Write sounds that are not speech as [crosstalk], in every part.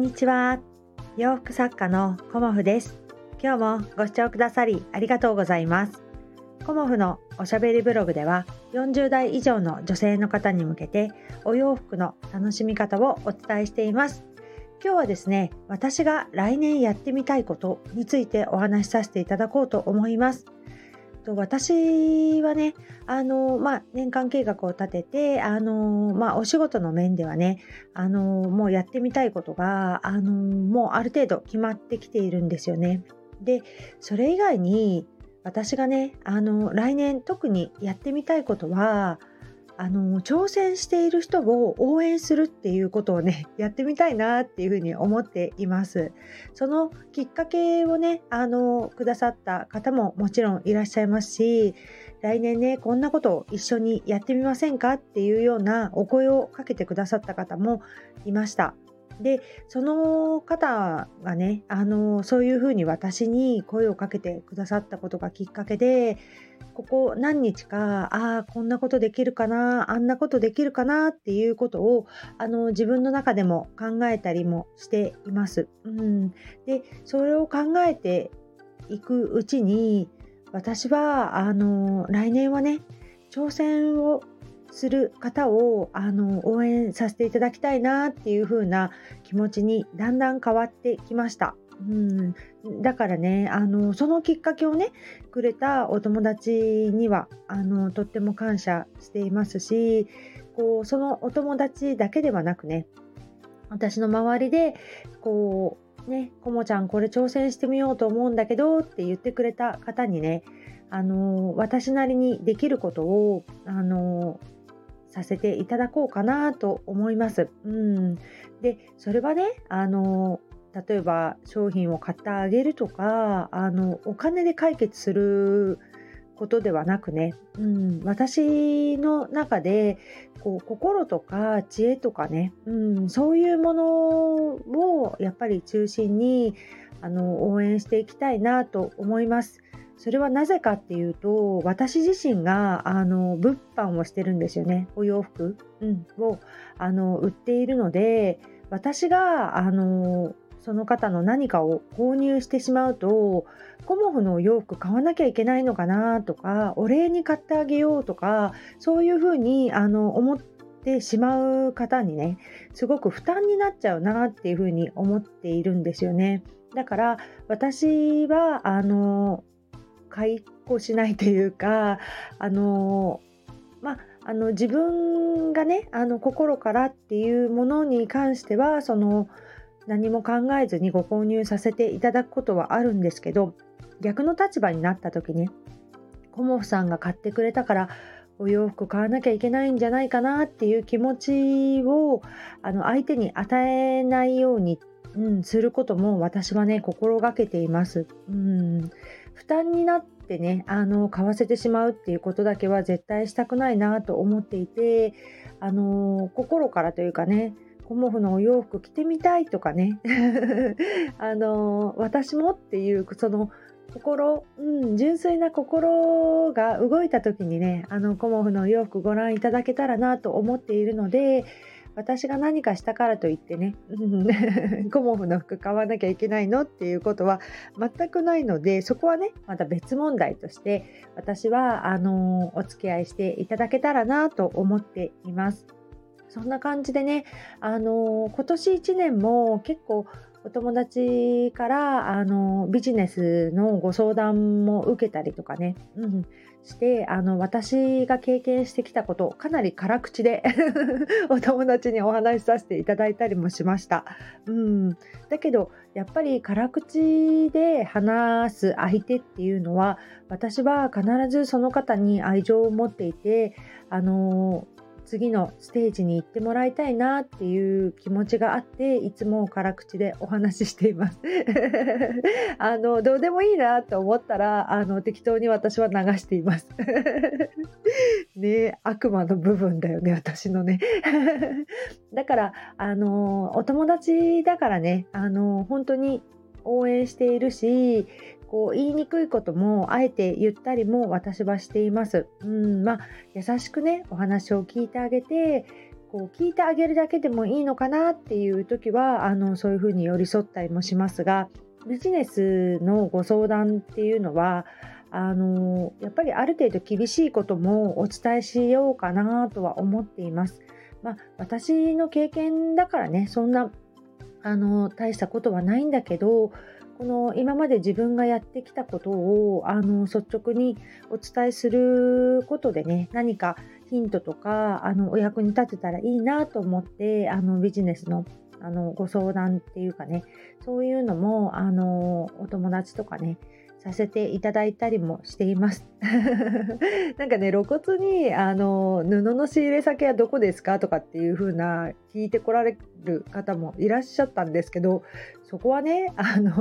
んにちは。洋服作家のコモフです。今日もご視聴くださりありがとうございます。コモフのおしゃべりブログでは40代以上の女性の方に向けてお洋服の楽しみ方をお伝えしています。今日はですね私が来年やってみたいことについてお話しさせていただこうと思います。と私はねあの、まあ、年間計画を立ててあの、まあ、お仕事の面ではねあのもうやってみたいことがあのもうある程度決まってきているんですよね。でそれ以外に私がねあの来年特にやってみたいことはあの挑戦している人を応援するっていうことをねやってみたいなっていうふうに思っています。そのきっかけをねあのくださった方ももちろんいらっしゃいますし来年ねこんなことを一緒にやってみませんかっていうようなお声をかけてくださった方もいました。でその方がねあのそういうふうに私に声をかけてくださったことがきっかけでここ何日かああこんなことできるかなあんなことできるかなっていうことをあの自分の中でも考えたりもしています。うん、でそれを考えていくうちに私はあの来年はね挑戦をする方をあの応援させていただきたいなっていう風な気持ちにだんだん変わってきました。うん、だからねあのそのきっかけをねくれたお友達にはあのとっても感謝していますしこうそのお友達だけではなくね私の周りでこうね「こもちゃんこれ挑戦してみようと思うんだけど」って言ってくれた方にねあの私なりにできることをあのさせていただこうかなと思います。うん、でそれはねあの例えば商品を買ってあげるとかあのお金で解決することではなくね、うん、私の中でこう心とか知恵とかね、うん、そういうものをやっぱり中心にあの応援していきたいなと思います。それはなぜかっていうと私自身があの物販をしてるんですよね。お洋服、うん、をあの売っているので私があのその方の何かを購入してしまうとコモフのお洋服買わなきゃいけないのかなとかお礼に買ってあげようとかそういうふうにあの思ってしまう方にねすごく負担になっちゃうなっていうふうに思っているんですよね。だから私はあの解雇しないというかあのまああの自分がねあの心からっていうものに関してはその何も考えずにご購入させていただくことはあるんですけど逆の立場になった時にコモフさんが買ってくれたからお洋服買わなきゃいけないんじゃないかなっていう気持ちをあの相手に与えないように、うん、することも私はね心がけています。うん負担になってねあの買わせてしまうっていうことだけは絶対したくないなと思っていてあの心からというかねコモフのお洋服着てみたいとかね [laughs] あの私もっていうその心、うん、純粋な心が動いた時にねあのコモフのお洋服ご覧いただけたらなと思っているので私が何かしたからといってねコモフの服買わなきゃいけないのっていうことは全くないのでそこはねまた別問題として私はあのお付き合いしていただけたらなと思っています。そんな感じでね、あの今年1年も結構お友達からあのビジネスのご相談も受けたりとかね、うん、してあの私が経験してきたことかなり辛口で [laughs] お友達にお話しさせていただいたりもしました。うん、だけどやっぱり辛口で話す相手っていうのは私は必ずその方に愛情を持っていてあの次のステージに行ってもらいたいなっていう気持ちがあっていつも辛口でお話ししています。[laughs] あのどうでもいいなと思ったらあの適当に私は流しています。[laughs] ね悪魔の部分だよね私のね。[laughs] だからあのお友達だからねあの本当に応援しているしこう言いにくいこともあえて言ったりも私はしています。うんまあ、優しくねお話を聞いてあげてこう聞いてあげるだけでもいいのかなっていう時はあのそういうふうに寄り添ったりもしますがビジネスのご相談っていうのはあのやっぱりある程度厳しいこともお伝えしようかなとは思っています。まあ、私の経験だからねそんなあの大したことはないんだけどこの今まで自分がやってきたことをあの率直にお伝えすることでね何かヒントとかあのお役に立てたらいいなと思ってあのビジネスのあのご相談っていうかねそういうのもあのお友達とかねさせていただいたりもしています。[laughs] なんかね露骨にあの布の仕入れ先はどこですかとかっていう風な聞いてこられる方もいらっしゃったんですけどそこはね [laughs] あの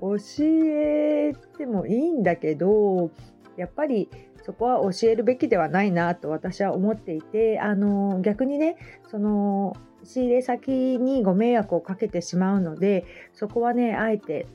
教えてもいいんだけどやっぱりそこは教えるべきではないなと私は思っていてあの逆にねその仕入れ先にご迷惑をかけてしまうのでそこはねあえて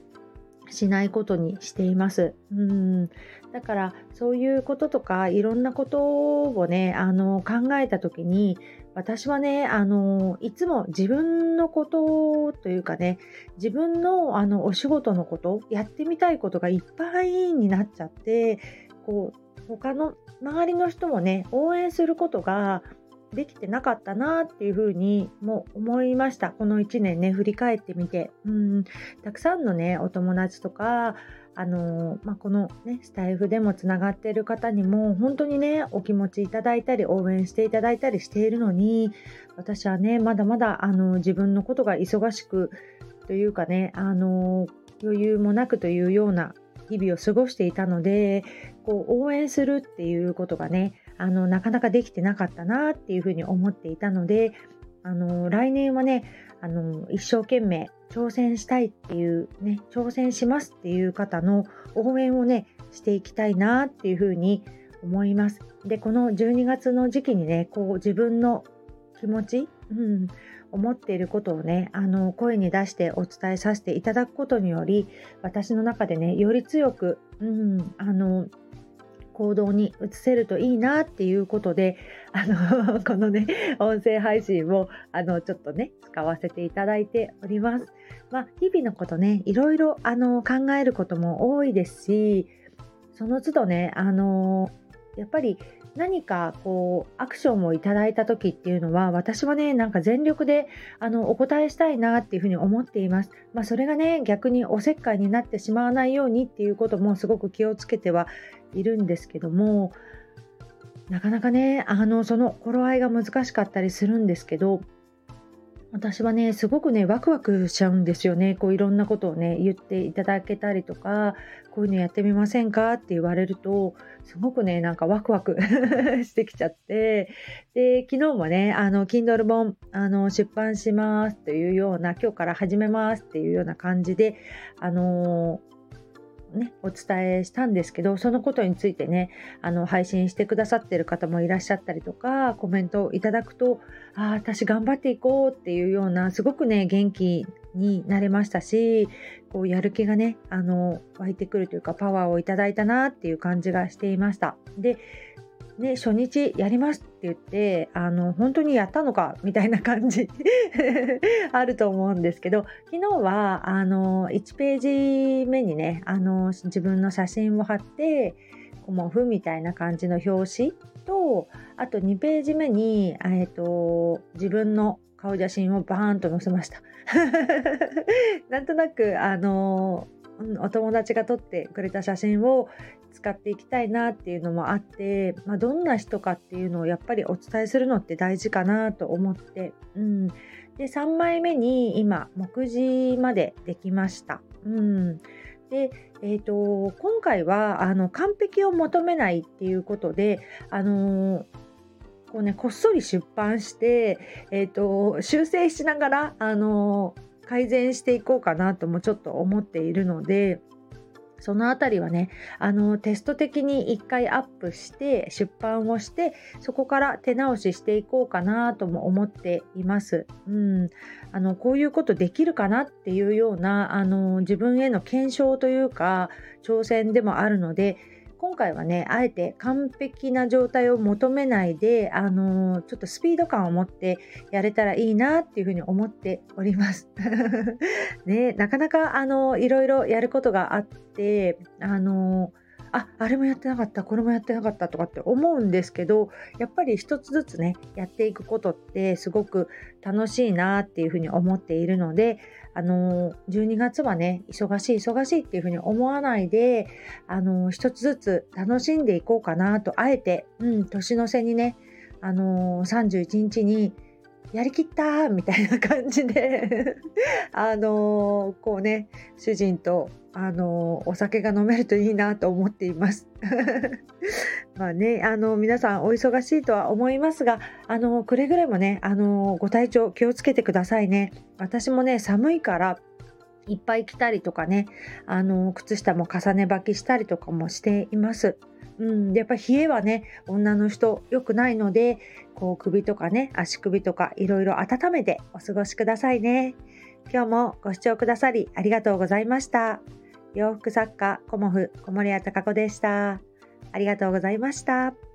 しないことにしています。うんだからそういうこととかいろんなことをねあの考えた時に私はねあのいつも自分のことというかね自分のあのお仕事のことやってみたいことがいっぱいになっちゃってこう他の周りの人もね応援することができてなかったなっていうふうにも思いました。この1年ね振り返ってみて。うん。たくさんのねお友達とかあのまあ、この、ね、スタイフでもつながっている方にも本当にねお気持ちいただいたり応援していただいたりしているのに私はねまだまだあの自分のことが忙しくというかねあの余裕もなくというような日々を過ごしていたのでこう応援するっていうことがねあのなかなかできてなかったなっていうふうに思っていたのであの来年はねあの一生懸命挑戦したいっていうね挑戦しますっていう方の応援をねしていきたいなっていうふうに思います。でこの12月の時期にねこう自分の気持ち、うん、思っていることをねあの声に出してお伝えさせていただくことにより私の中でねより強く、うん、あの行動に移せるといいなっていうことであの [laughs] このね音声配信をあのちょっとね使わせていただいております。まあ、日々のことねいろいろあの考えることも多いですしその都度ねあのやっぱり何かこうアクションをいただいた時っていうのは私はねなんか全力であのお答えしたいなっていうふうに思っています。まあ、それがね逆におせっかいになってしまわないようにっていうこともすごく気をつけてはいるんですけどもなかなかねあのその頃合いが難しかったりするんですけど私はねすごくねワクワクしちゃうんですよね。こういろんなことをね言っていただけたりとかこういうのやってみませんか？って言われるとすごくねなんかワクワク [laughs] してきちゃって。で昨日もねあの Kindle 本あの出版しますというような今日から始めますっていうような感じであのね、お伝えしたんですけどそのことについてねあの配信してくださってる方もいらっしゃったりとかコメントをいただくとああ私頑張っていこうっていうようなすごくね元気になれましたしこうやる気がねあの湧いてくるというかパワーをいただいたなっていう感じがしていました。でね、初日やりますって言ってあの本当にやったのかみたいな感じ [laughs] あると思うんですけど昨日はあの1ページ目にねあの自分の写真を貼ってコモフみたいな感じの表紙とあと2ページ目に、えーと、自分の顔写真をバーンと載せました。[laughs] なんとなくあのお友達が撮ってくれた写真を使っていきたいなっていうのもあって、まあ、どんな人かっていうのをやっぱりお伝えするのって大事かなと思って、うん、で3枚目に今目次までできました。うんで、えーと、今回はあの完璧を求めないっていうことで、あのーこうね、こっそり出版して、えーと修正しながら、あのー、改善していこうかなともちょっと思っているので、そのあたりはねあのテスト的に1回アップして出版をしてそこから手直ししていこうかなとも思っています。うん、あのこういうことできるかなっていうようなあの自分への検証というか挑戦でもあるので今回はねあえて完璧な状態を求めないで、あのー、ちょっとスピード感を持ってやれたらいいなっていうふうに思っております。[laughs] ね、なかなか、あのー、いろいろやることがあって、あのーああれもやってなかったこれもやってなかったとかって思うんですけどやっぱり一つずつねやっていくことってすごく楽しいなっていうふうに思っているのであの12月はね忙しい忙しいっていうふうに思わないであの一つずつ楽しんでいこうかなとあえて、うん、年の瀬にねあの31日にやりきったみたいな感じで [laughs] あのこうね主人とあのお酒が飲めるといいなと思っています。[laughs] まあね、あの皆さんお忙しいとは思いますが、あのくれぐれもね、あのご体調気をつけてくださいね。私もね寒いからいっぱい着たりとかね、あの靴下も重ね履きしたりとかもしています。うん、やっぱ冷えはね女の人良くないのでこう首とかね足首とかいろいろ温めてお過ごしくださいね。今日もご視聴くださりありがとうございました。洋服作家コモフ小森屋隆子でした。ありがとうございました。